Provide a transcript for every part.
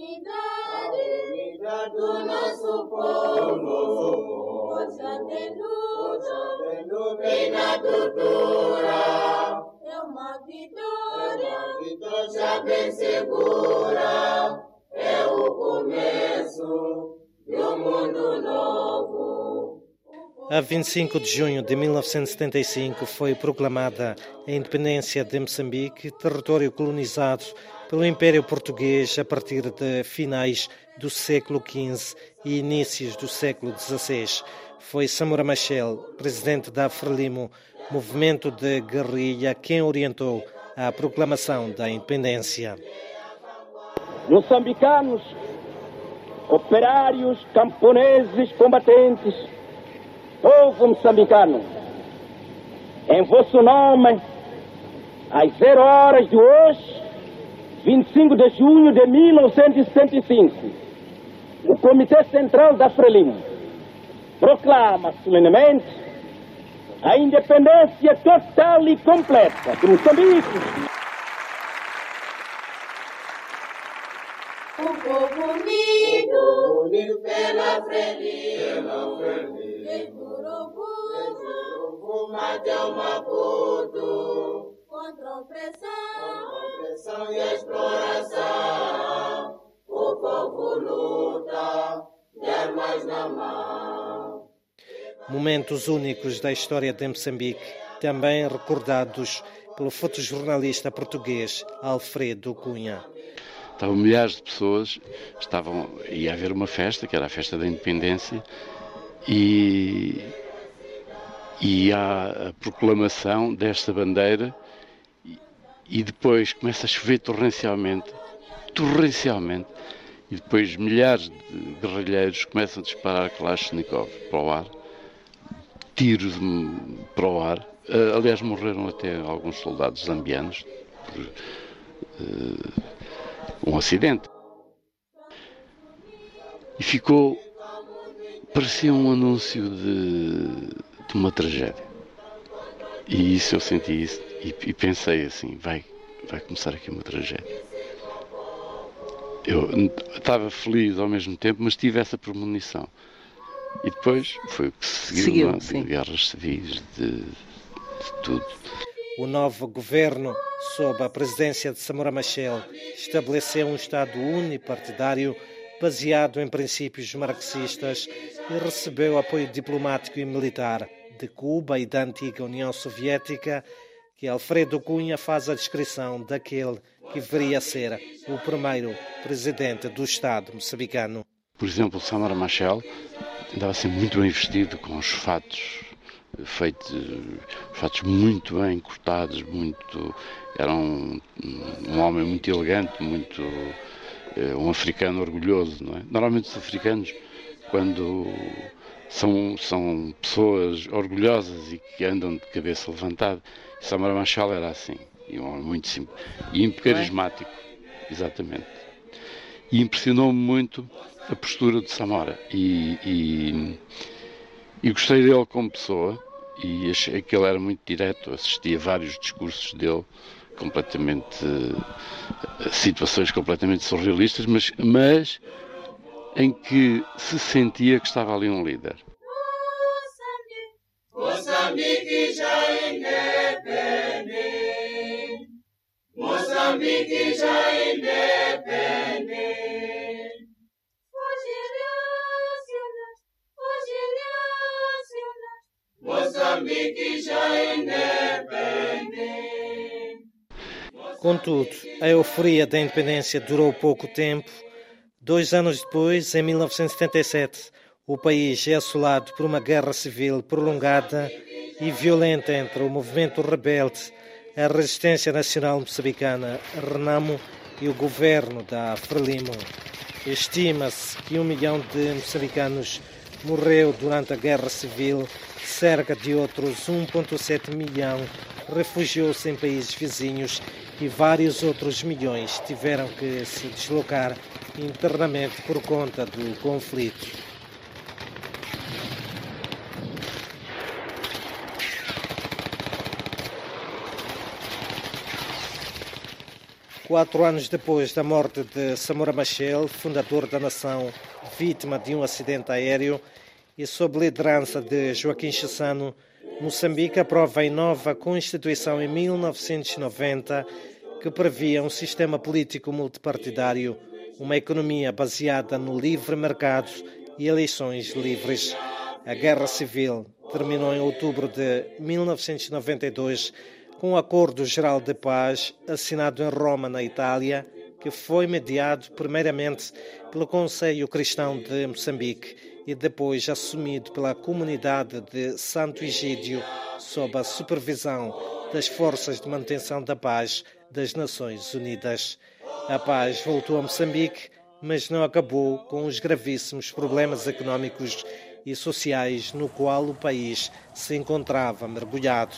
unidade, do nosso povo, força de luta, e na tortura, é uma vitória, já bem segura, é o começo de um mundo novo. A 25 de junho de 1975 foi proclamada a independência de Moçambique, território colonizado pelo Império Português a partir de finais do século XV e inícios do século XVI. Foi Samora Machel, presidente da Frelimo, movimento de guerrilha, quem orientou a proclamação da independência. Moçambicanos, operários, camponeses, combatentes, povo moçambicano, em vosso nome, às zero horas de hoje, 25 de junho de 1975, o Comitê Central da Frelimo proclama solenemente a independência total e completa de Moçambique. O povo unido, unido pela Frelimo, desde Urubu, até o Maputo, Momentos únicos da história de Moçambique, também recordados pelo fotojornalista português Alfredo Cunha. Estavam milhares de pessoas, estavam, ia haver uma festa, que era a festa da independência, e, e há a proclamação desta bandeira, e, e depois começa a chover torrencialmente, torrencialmente, e depois milhares de guerrilheiros começam a disparar Kalashnikov para o ar, tiros para o ar. Uh, aliás, morreram até alguns soldados zambianos por uh, um acidente. E ficou. parecia um anúncio de, de uma tragédia. E isso eu senti isso e, e pensei assim: vai, vai começar aqui uma tragédia. Eu estava feliz ao mesmo tempo, mas tive essa premonição. E depois foi o que se seguiu, seguiu de guerras civis, de, de, tudo. O novo governo, sob a presidência de Samora Machel, estabeleceu um Estado unipartidário baseado em princípios marxistas e recebeu apoio diplomático e militar de Cuba e da antiga União Soviética, que Alfredo Cunha faz a descrição daquele que deveria ser o primeiro presidente do Estado moçambicano. Por exemplo, Samara Machel andava sempre muito bem vestido, com os fatos feitos, fatos muito bem cortados, muito era um, um homem muito elegante, muito um africano orgulhoso, não é? Normalmente os africanos, quando são, são pessoas orgulhosas e que andam de cabeça levantada, Samara Machel era assim, e um homem muito simples e carismático, exatamente. E impressionou-me muito a postura de Samora e, e, e, gostei dele como pessoa e achei que ele era muito direto, assisti a vários discursos dele completamente situações completamente surrealistas, mas, mas em que se sentia que estava ali um líder. Moçambique já independente, Moçambique já independente. Moçambique já independente. Contudo, a euforia da independência durou pouco tempo. Dois anos depois, em 1977, o país é assolado por uma guerra civil prolongada e violenta entre o movimento rebelde, a Resistência Nacional Moçambicana, Renamo, e o governo da Frelimo. Estima-se que um milhão de moçambicanos morreu durante a guerra civil, cerca de outros 1,7 milhão refugiou-se em países vizinhos e vários outros milhões tiveram que se deslocar internamente por conta do conflito. Quatro anos depois da morte de Samora Machel, fundador da nação, vítima de um acidente aéreo, e sob liderança de Joaquim Chissano, Moçambique aprova a nova Constituição em 1990 que previa um sistema político multipartidário, uma economia baseada no livre mercado e eleições livres. A Guerra Civil terminou em outubro de 1992 com o Acordo Geral de Paz assinado em Roma, na Itália, que foi mediado primeiramente pelo Conselho Cristão de Moçambique e depois assumido pela comunidade de Santo Egídio sob a supervisão das Forças de Manutenção da Paz das Nações Unidas. A paz voltou a Moçambique, mas não acabou com os gravíssimos problemas econômicos e sociais no qual o país se encontrava mergulhado.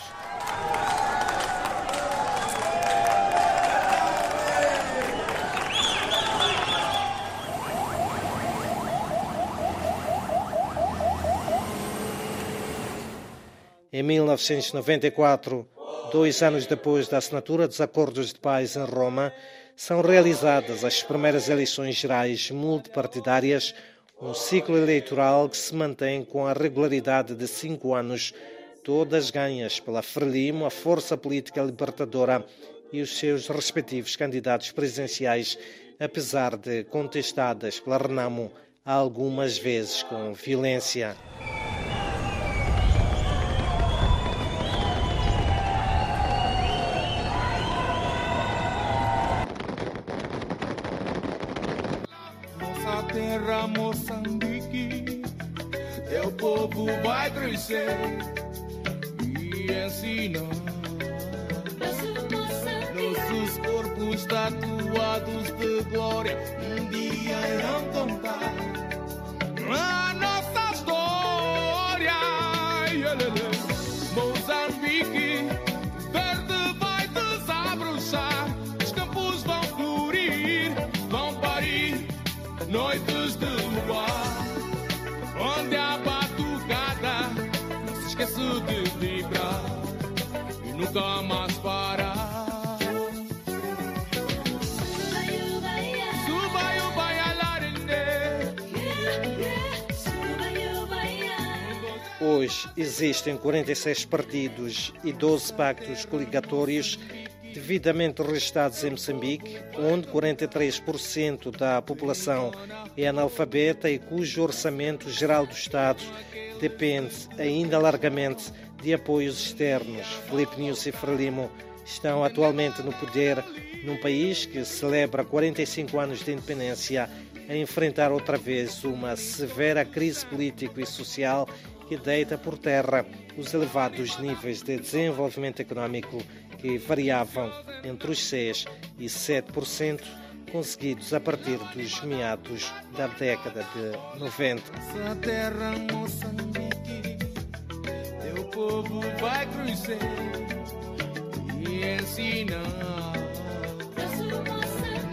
Em 1994, dois anos depois da assinatura dos acordos de paz em Roma, são realizadas as primeiras eleições gerais multipartidárias, um ciclo eleitoral que se mantém com a regularidade de cinco anos, todas ganhas pela Frelimo, a força política libertadora e os seus respectivos candidatos presidenciais, apesar de contestadas pela Renamo algumas vezes com violência. Terra Moçambique, teu povo vai crescer e ensinar. Nossos corpos tatuados de glória um dia irão contar noites de luar, onde a batucada se esquece de vibrar e nunca mais parar. Hoje existem 46 partidos e 12 pactos coligatórios devidamente registrados em Moçambique, onde 43% da população é analfabeta e cujo orçamento geral do Estado depende ainda largamente de apoios externos. Felipe News e Frelimo estão atualmente no poder num país que celebra 45 anos de independência a enfrentar outra vez uma severa crise político e social que deita por terra os elevados níveis de desenvolvimento econômico que variavam entre os 6% e 7% conseguidos a partir dos meados da década de 90. Essa terra Moçambique, teu povo vai crescer e ensinar.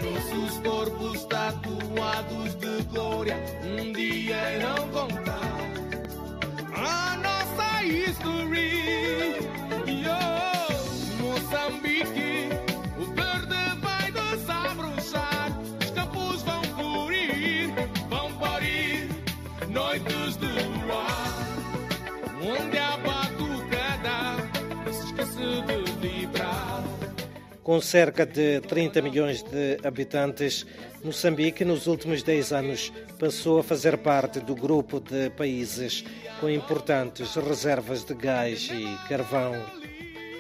Nossos corpos tatuados de glória um dia irão contar history. Com cerca de 30 milhões de habitantes, Moçambique, nos últimos 10 anos, passou a fazer parte do grupo de países com importantes reservas de gás e carvão.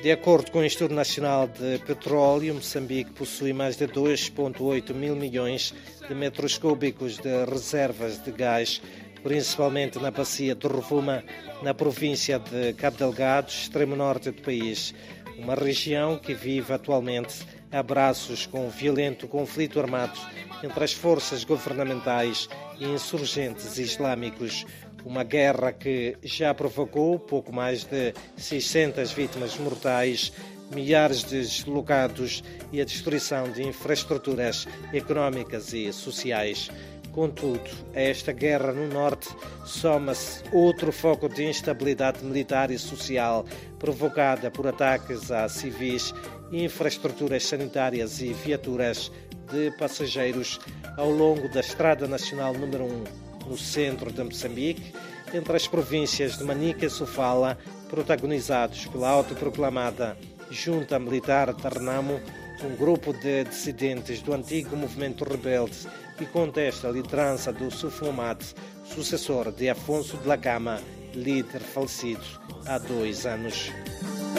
De acordo com o Instituto Nacional de Petróleo, Moçambique possui mais de 2,8 mil milhões de metros cúbicos de reservas de gás, principalmente na bacia de Rovuma, na província de Cabo Delgado, extremo norte do país uma região que vive atualmente a braços com um violento conflito armado entre as forças governamentais e insurgentes islâmicos. Uma guerra que já provocou pouco mais de 600 vítimas mortais, milhares de deslocados e a destruição de infraestruturas económicas e sociais. Contudo, a esta guerra no norte soma-se outro foco de instabilidade militar e social provocada por ataques a civis infraestruturas sanitárias e viaturas de passageiros ao longo da Estrada Nacional número 1, no centro de Moçambique, entre as províncias de Manica e Sofala, protagonizados pela autoproclamada Junta Militar de Renamo, um grupo de dissidentes do antigo movimento rebelde que contesta a liderança do Suflomat, sucessor de Afonso de la Gama, líder falecido há dois anos.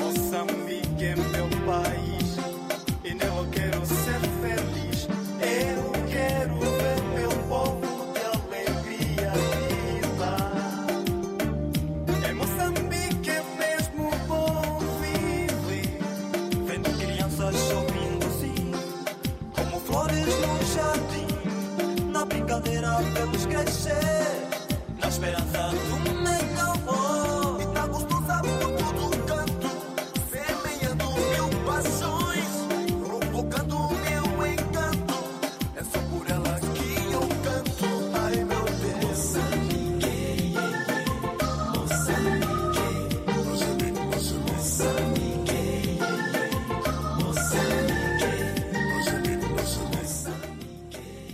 Moçambique é meu país e nele quero ser feliz. Eu quero ver meu povo de alegria viva. É Moçambique é mesmo bom viver, vendo crianças sorrindo assim, como flores no jardim, na brincadeira vemos crescer, na esperança do melhor.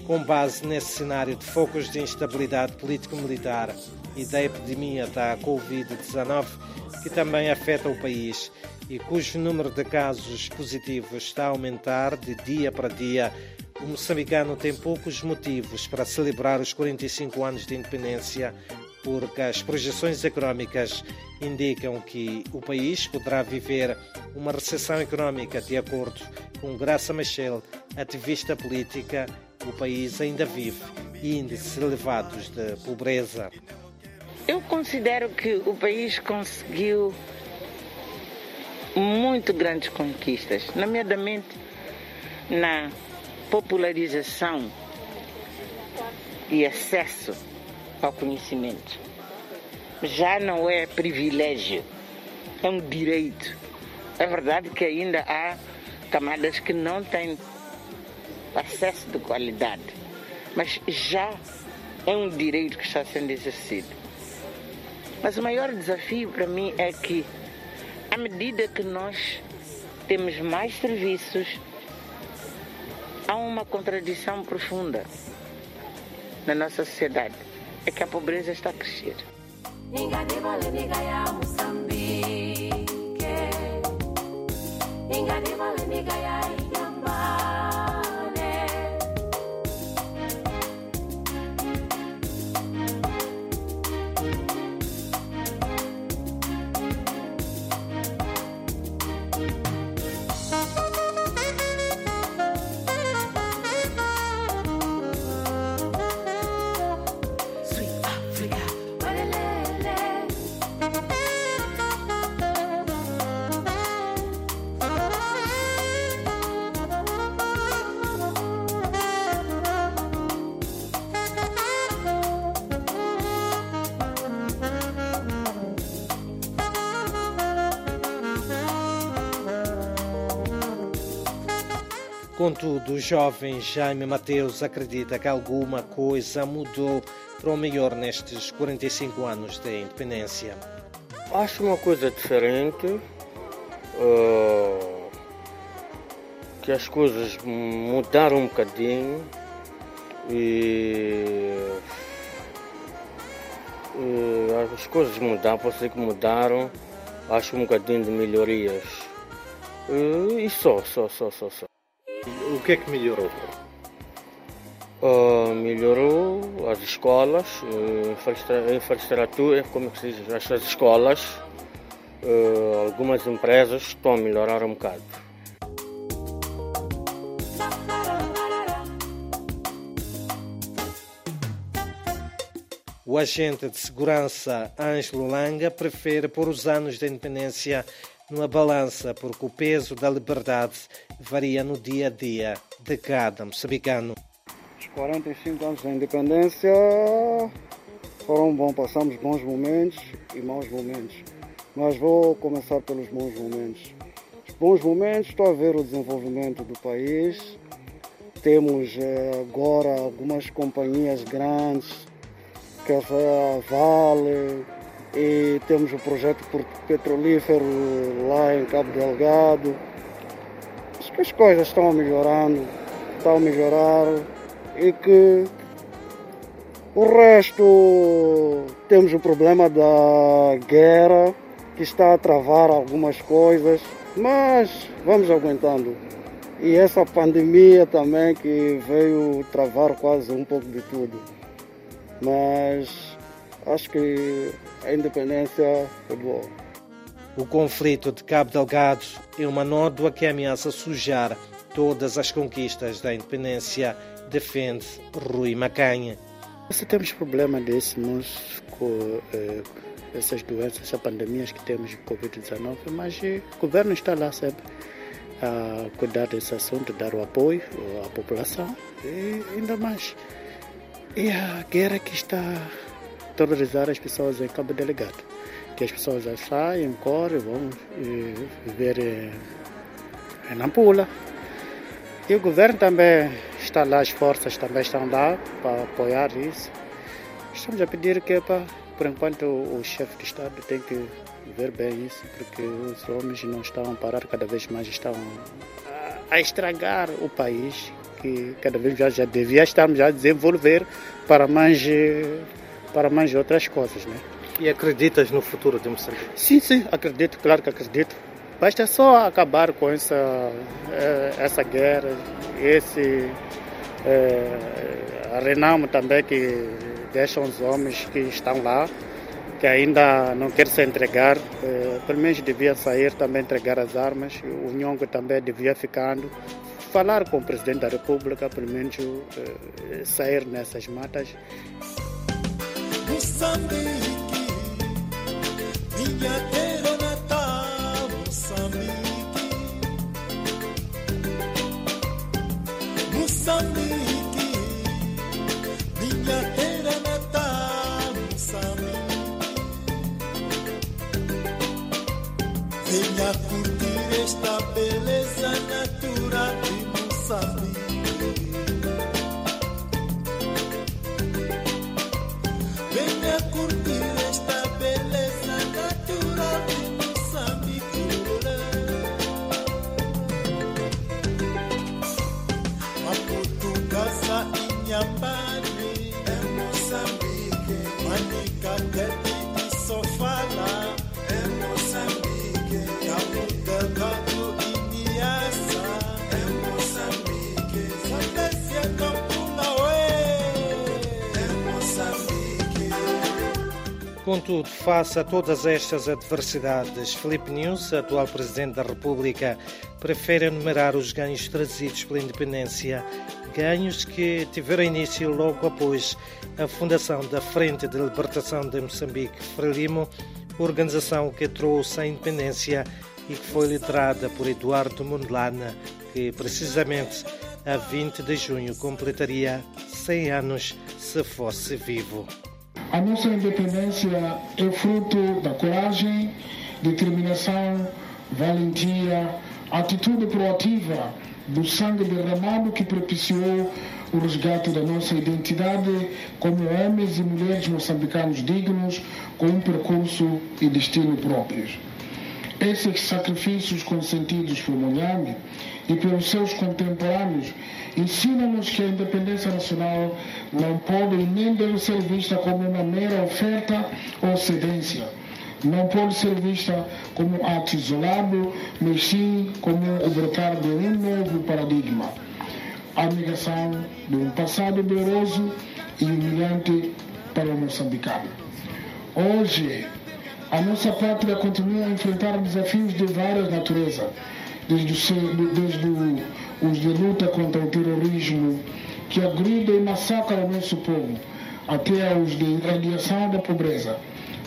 Com base nesse cenário de focos de instabilidade político-militar e da epidemia da Covid-19, que também afeta o país e cujo número de casos positivos está a aumentar de dia para dia, o moçambicano tem poucos motivos para celebrar os 45 anos de independência, porque as projeções económicas indicam que o país poderá viver uma recessão económica, de acordo com Graça Machel, ativista política. O país ainda vive índices elevados de pobreza. Eu considero que o país conseguiu muito grandes conquistas, nomeadamente na popularização e acesso ao conhecimento. Já não é privilégio, é um direito. É verdade que ainda há camadas que não têm acesso de qualidade, mas já é um direito que está sendo exercido. Mas o maior desafio para mim é que, à medida que nós temos mais serviços, há uma contradição profunda na nossa sociedade. É que a pobreza está a crescer. Contudo, o jovem Jaime Mateus acredita que alguma coisa mudou para o melhor nestes 45 anos de independência. Acho uma coisa diferente, eh, que as coisas mudaram um bocadinho e, e as coisas mudaram, pode ser que mudaram, acho um bocadinho de melhorias. E, e só, só, só, só, só. O que é que melhorou? Ah, melhorou as escolas, eh, infrastra- infraestrutura, como é que se diz, estas escolas, eh, algumas empresas estão a melhorar um bocado. O agente de segurança Ângelo Langa prefere pôr os anos de independência numa balança, porque o peso da liberdade varia no dia a dia de cada moçambicano. Os 45 anos da independência foram bons, passamos bons momentos e maus momentos. Mas vou começar pelos bons momentos. Os bons momentos, estou a ver o desenvolvimento do país. Temos eh, agora algumas companhias grandes, que é a Vale, e temos o projeto petrolífero lá em Cabo Delgado. que as coisas estão melhorando, estão a melhorar e que o resto temos o problema da guerra que está a travar algumas coisas, mas vamos aguentando. E essa pandemia também que veio travar quase um pouco de tudo. Mas acho que a independência é boa. O conflito de Cabo Delgado é uma nódoa que ameaça sujar todas as conquistas da independência, defende Rui Macanha. Se temos problema desses com eh, essas doenças, essas pandemias que temos de Covid-19, mas o governo está lá sempre a cuidar desse assunto, dar o apoio à população e ainda mais. E a guerra que está a terrorizar as pessoas em Cabo Delegado. Que as pessoas saem, correm, vão viver em Nampula. E o governo também está lá, as forças também estão lá para apoiar isso. Estamos a pedir que, para, por enquanto, o chefe de Estado tem que ver bem isso, porque os homens não estão a parar, cada vez mais estão a, a estragar o país, que cada vez já, já devia estarmos a desenvolver para mais, para mais outras coisas. Né? E acreditas no futuro de Moçambique? Sim, sim, acredito, claro que acredito. Basta só acabar com essa, essa guerra, esse é, renamo também que deixam os homens que estão lá, que ainda não querem se entregar, é, pelo menos devia sair também entregar as armas, o Nhongo também devia ficando, falar com o Presidente da República, pelo menos é, sair nessas matas. Moçambique, somebody Contudo, face a todas estas adversidades, Filipe Nunes, atual Presidente da República, prefere enumerar os ganhos trazidos pela independência, ganhos que tiveram início logo após a fundação da Frente de Libertação de Moçambique, Frelimo, organização que trouxe a independência e que foi liderada por Eduardo Mondlane, que precisamente a 20 de junho completaria 100 anos se fosse vivo. A nossa independência é fruto da coragem, determinação, valentia, atitude proativa, do sangue derramado que propiciou o resgate da nossa identidade como homens e mulheres moçambicanos dignos, com um percurso e destino próprios. Esses sacrifícios consentidos por Monhame e pelos seus contemporâneos ensinam-nos que a independência nacional não pode e nem deve ser vista como uma mera oferta ou cedência. Não pode ser vista como um ato isolado, mas sim como o brotar de um novo paradigma. A negação de um passado doloroso e humilhante para o moçambicano. Hoje, a nossa pátria continua a enfrentar desafios de várias naturezas, desde, desde os de luta contra o terrorismo, que agrida e massacra o nosso povo, até os de irradiação da pobreza,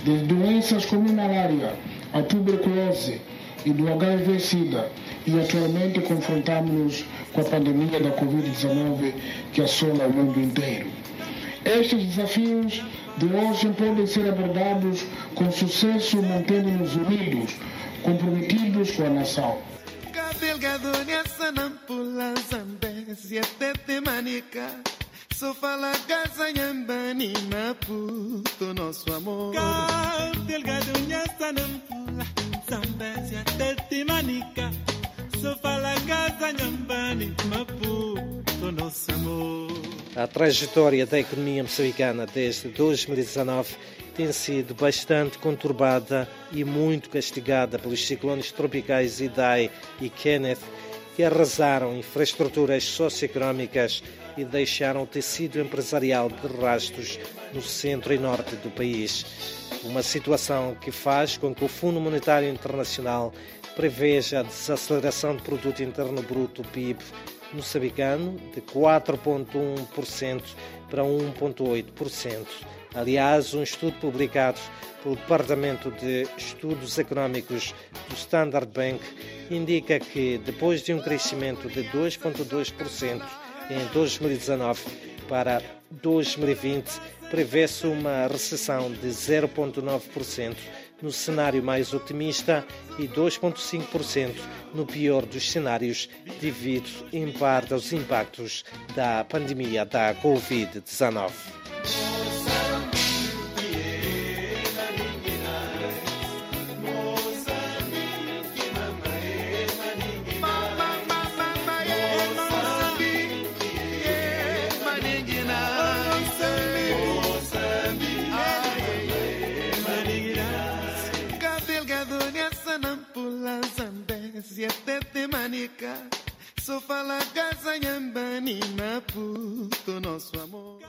de doenças como malária, a tuberculose e do HIV-Sida, e atualmente confrontamos-nos com a pandemia da Covid-19 que assola o mundo inteiro. Estes desafios de hoje podem ser abordados com sucesso, mantendo-nos unidos, comprometidos com a nação. Manica. Só fala casa nhambani na puto nosso amor. Delgadonia sanampula zambésia tete manica. Só fala casa Nhambani, Maputo, nosso amor. A trajetória da economia moçambicana desde 2019 tem sido bastante conturbada e muito castigada pelos ciclones tropicais Idai e Kenneth, que arrasaram infraestruturas socioeconómicas e deixaram o tecido empresarial de rastros no centro e norte do país. Uma situação que faz com que o Fundo Monetário Internacional preveja a desaceleração do produto interno bruto PIB moçambicano de 4,1% para 1,8%. Aliás, um estudo publicado pelo Departamento de Estudos Econômicos do Standard Bank indica que, depois de um crescimento de 2,2% em 2019 para 2020, prevê-se uma recessão de 0,9% no cenário mais otimista e 2,5% no pior dos cenários, devido em parte aos impactos da pandemia da Covid-19. Tete manica, só fala casa nhambani, Maputo, nosso amor.